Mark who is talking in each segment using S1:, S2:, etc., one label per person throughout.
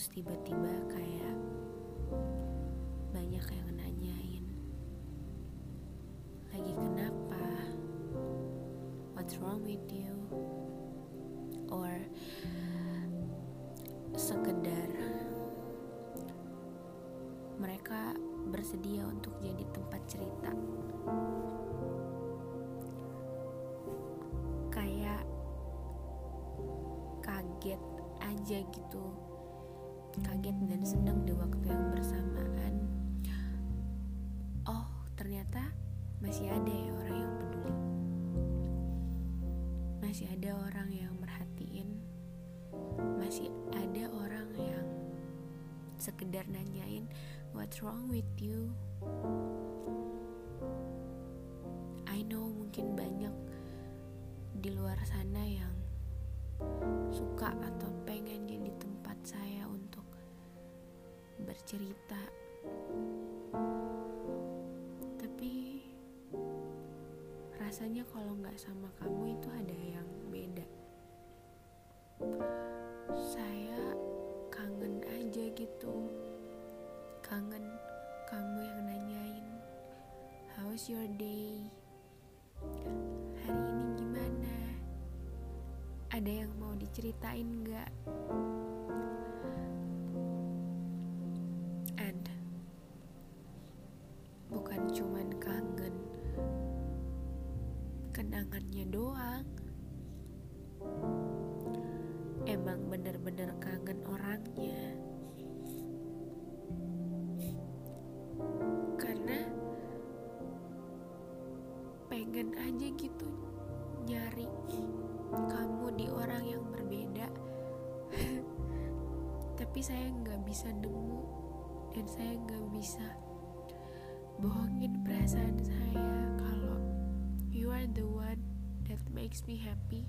S1: terus tiba-tiba kayak banyak yang nanyain lagi kenapa? What's wrong with you? Or sekedar mereka bersedia untuk jadi tempat cerita. Kayak kaget aja gitu kaget dan senang di waktu yang bersamaan. Oh ternyata masih ada ya orang yang peduli. Masih ada orang yang merhatiin. Masih ada orang yang sekedar nanyain what's wrong with you? I know mungkin banyak di luar sana yang suka atau pengen jadi tempat saya untuk bercerita. Tapi rasanya kalau nggak sama kamu itu ada yang beda. Saya kangen aja gitu. Kangen kamu yang nanyain how's your day? Hari ini gimana? Ada yang mau diceritain nggak kenangannya doang. Emang bener-bener kangen orangnya. Karena pengen aja gitu nyari kamu di orang yang berbeda. Tapi saya nggak bisa nemu dan saya nggak bisa bohongin perasaan saya makes me happy.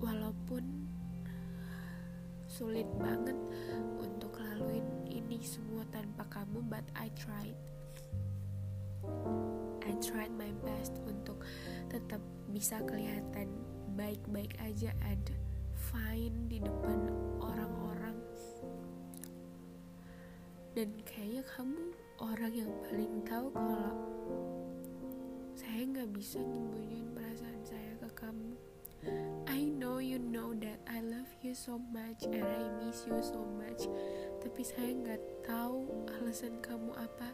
S1: Walaupun sulit banget untuk laluin ini semua tanpa kamu but I tried. I tried my best untuk tetap bisa kelihatan baik-baik aja and fine di depan orang-orang. Dan kayaknya kamu orang yang paling tahu kalau saya nggak bisa nyembunyiin perasaan saya ke kamu. I know you know that I love you so much and I miss you so much. Tapi saya nggak tahu alasan kamu apa.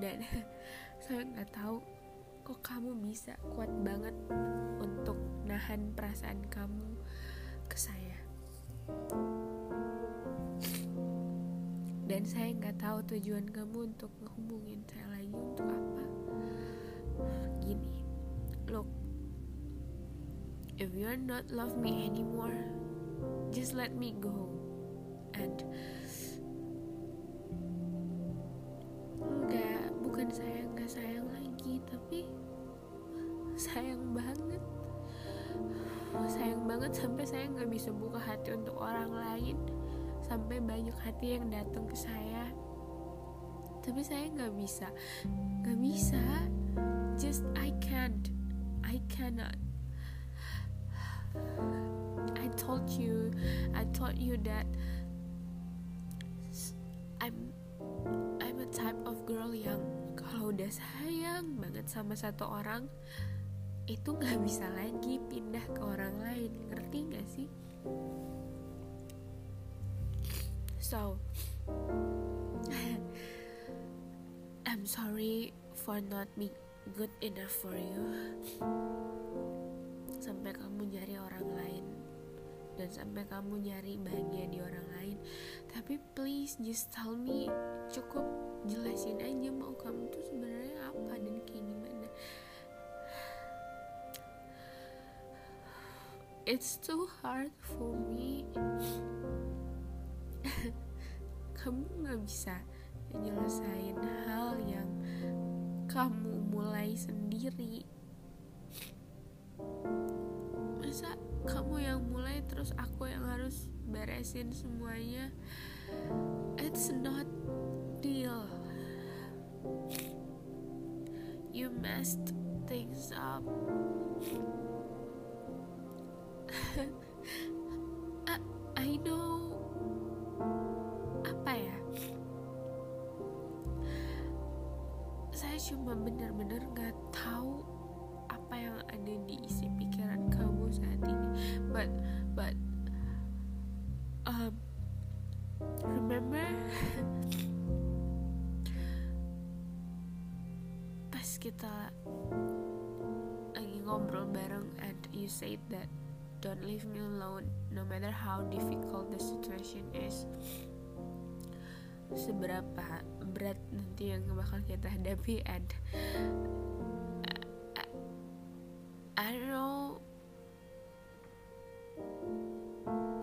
S1: Dan saya nggak tahu kok kamu bisa kuat banget untuk nahan perasaan kamu ke saya. Dan saya nggak tahu tujuan kamu untuk ngehubungin saya lagi untuk apa look if you're not love me anymore just let me go. And enggak bukan saya nggak sayang lagi tapi sayang banget. Sayang banget sampai saya nggak bisa buka hati untuk orang lain. Sampai banyak hati yang datang ke saya. Tapi saya nggak bisa. Nggak bisa. Just I can't I cannot. I told you I told you that I'm I'm a type of girl yang kalau udah sayang banget sama satu orang itu nggak bisa lagi pindah ke orang lain. Ngerti gak sih? So I'm sorry for not being good enough for you sampai kamu nyari orang lain dan sampai kamu nyari bahagia di orang lain. Tapi please just tell me cukup jelasin aja mau kamu tuh sebenarnya apa dan kayak gimana. It's too hard for me. Kamu nggak bisa nyelesain hal yang mulai sendiri. Masa kamu yang mulai terus aku yang harus beresin semuanya? It's not deal. You messed things up cuma bener-bener gak tahu apa yang ada di isi pikiran kamu saat ini. But but um, remember pas kita lagi ngobrol bareng and you said that don't leave me alone no matter how difficult the situation is. Seberapa berat nanti yang bakal kita hadapi and I, I don't know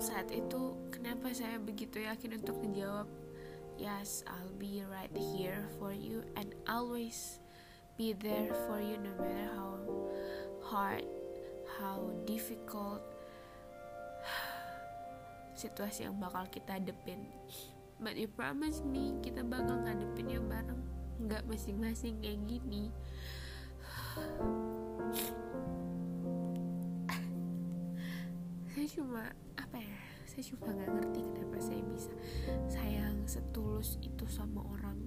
S1: saat itu kenapa saya begitu yakin untuk menjawab yes I'll be right here for you and always be there for you no matter how hard how difficult situasi yang bakal kita hadepin but you promise me kita bakal ngadepin yang bareng. Nggak masing-masing kayak gini. Saya cuma apa ya saya cuma nggak ngerti kenapa saya bisa sayang setulus itu sama orang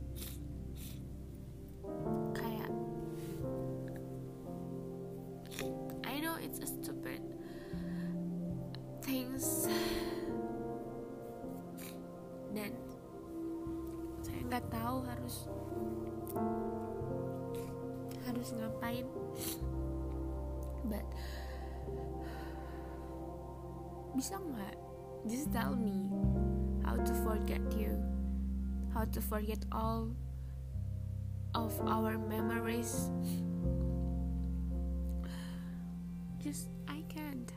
S1: but bisa nggak just tell me how to forget you how to forget all of our memories just I can't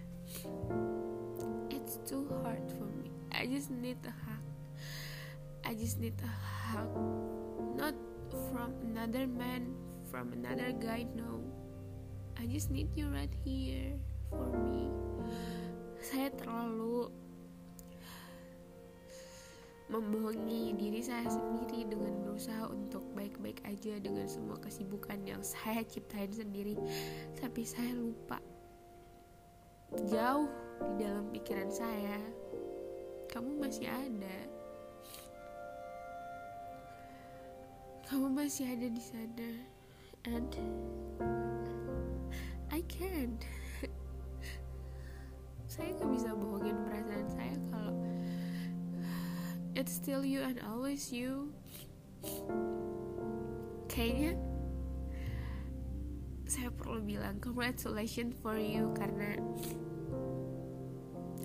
S1: it's too hard for me I just need a hug I just need a hug. Not from another man, from another guy, no. I just need you right here for me. Saya terlalu membohongi diri saya sendiri dengan berusaha untuk baik-baik aja dengan semua kesibukan yang saya ciptain sendiri. Tapi saya lupa jauh di dalam pikiran saya kamu masih ada. kamu masih ada di sana and I can't saya gak bisa bohongin perasaan saya kalau it's still you and always you. Kayaknya saya perlu bilang congratulations for you karena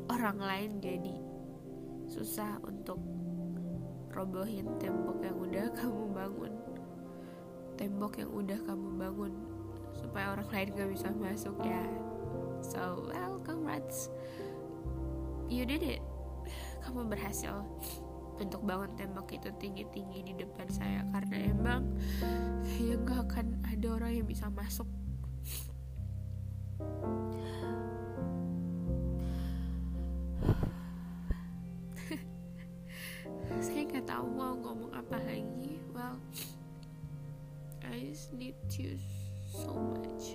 S1: orang lain jadi susah untuk robohin tembok yang udah kamu bangun. Tembok yang udah kamu bangun supaya orang lain gak bisa masuk ya. So well congrats. You did it. Kamu berhasil. Untuk bangun tembok itu tinggi-tinggi di depan saya karena emang kayaknya gak akan ada orang yang bisa masuk. Saya nggak tahu mau ngomong apa lagi. Well I just need you so much.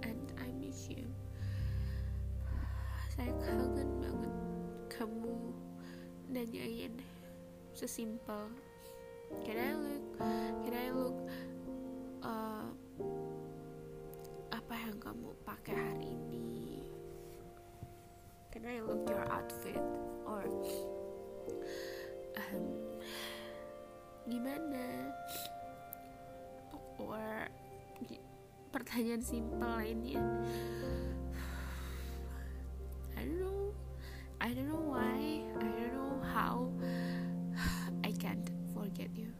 S1: And I miss you. Saya kangen banget kamu nanyain sesimpel can I look can I look uh, apa yang kamu pakai hari ini? Can I look your outfit? Or um, gimana or pertanyaan simpel lainnya I don't know. I don't know why. I don't know how I can't forget you.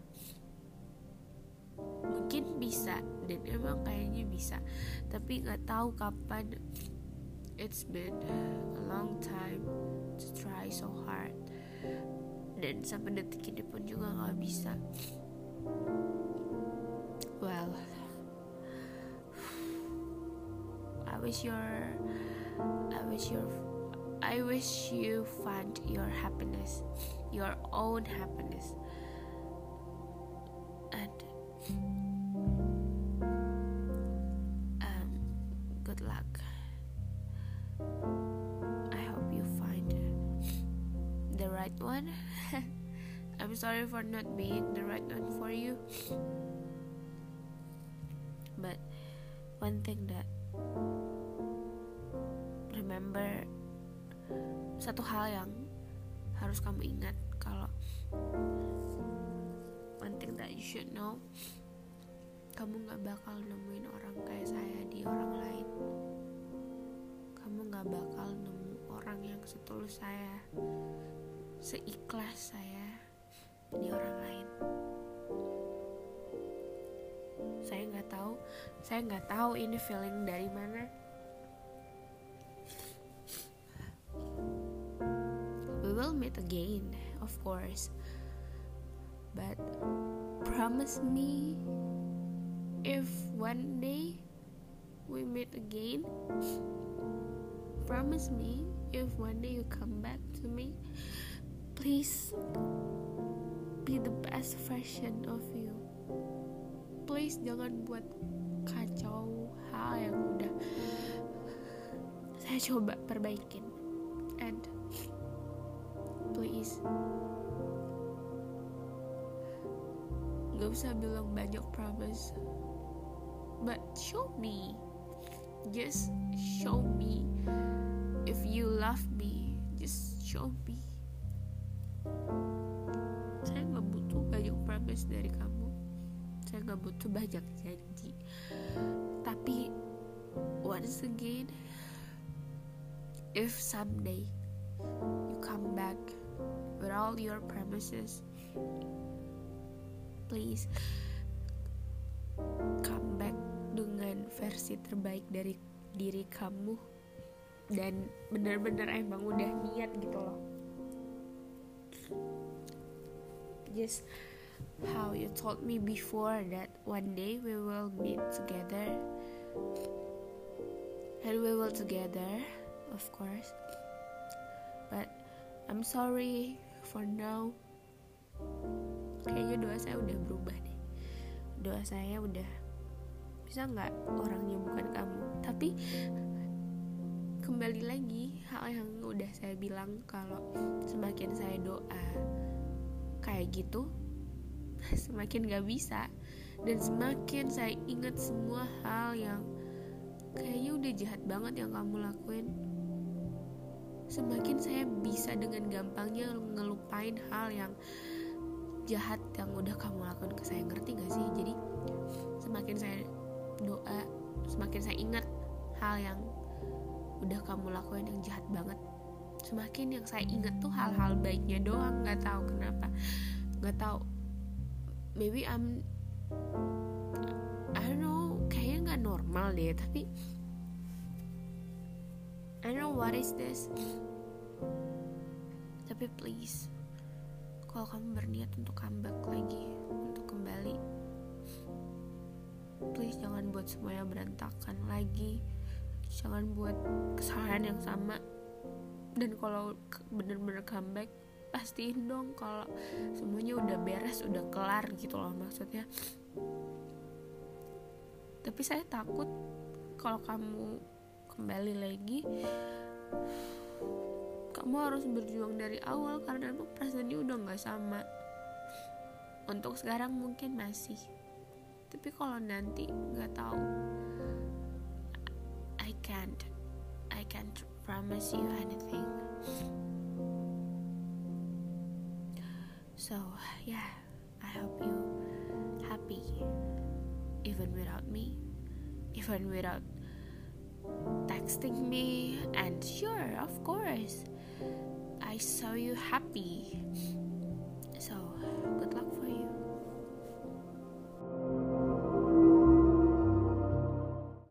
S1: Mungkin bisa dan emang kayaknya bisa. Tapi nggak tahu kapan. It's been a long time to try so hard. Dan sampai detik ini pun juga nggak bisa well I wish your I wish your I wish you find your happiness your own happiness. And um, good luck. I hope you find the right one. I'm sorry for not being the right one for you one thing that remember satu hal yang harus kamu ingat kalau one thing that you should know kamu gak bakal nemuin orang kayak saya di orang lain. Kamu gak bakal nemu orang yang setulus saya seikhlas saya di orang lain saya nggak tahu. Saya nggak tahu ini feeling dari mana. We will meet again of course. But promise me if one day we meet again. Promise me if one day you come back to me. Please be the best version of you please jangan buat kacau hal yang udah saya coba perbaikin. And please gak usah bilang banyak promise but show me just show me. If you love me just show me. Saya nggak butuh banyak promise dari kamu butuh banyak janji tapi once again if someday you come back with all your promises please come back dengan versi terbaik dari diri kamu. Dan benar-benar emang udah niat gitu loh. Just how you told me before that one day we will meet together. And we will together of course. But I'm sorry for now kayaknya doa saya udah berubah deh. Doa saya udah bisa nggak orangnya bukan kamu. Tapi kembali lagi hal yang udah saya bilang kalau semakin saya doa kayak gitu semakin gak bisa. Dan semakin saya ingat semua hal yang kayaknya udah jahat banget yang kamu lakuin. Semakin saya bisa dengan gampangnya ngelupain hal yang jahat yang udah kamu lakuin ke saya. Ngerti gak sih? Jadi semakin saya doa semakin saya ingat hal yang udah kamu lakuin yang jahat banget semakin yang saya ingat tuh hal-hal baiknya doang. Nggak tahu kenapa. Nggak tahu maybe I'm I don't know kayaknya nggak normal deh tapi I don't know what is this. Tapi please kalau kamu berniat untuk comeback lagi untuk kembali please jangan buat semuanya berantakan lagi. Jangan buat kesalahan yang sama. Dan kalau bener-bener comeback pastiin dong kalau semuanya udah beres udah kelar gitu loh maksudnya. Tapi saya takut kalau kamu kembali lagi kamu harus berjuang dari awal karena emang perasaannya udah nggak sama. Untuk sekarang mungkin masih. Tapi kalau nanti nggak tahu I can't I can't promise you anything So, yeah, I hope you happy even without me, even without texting me. And sure, of course, I saw you happy. So,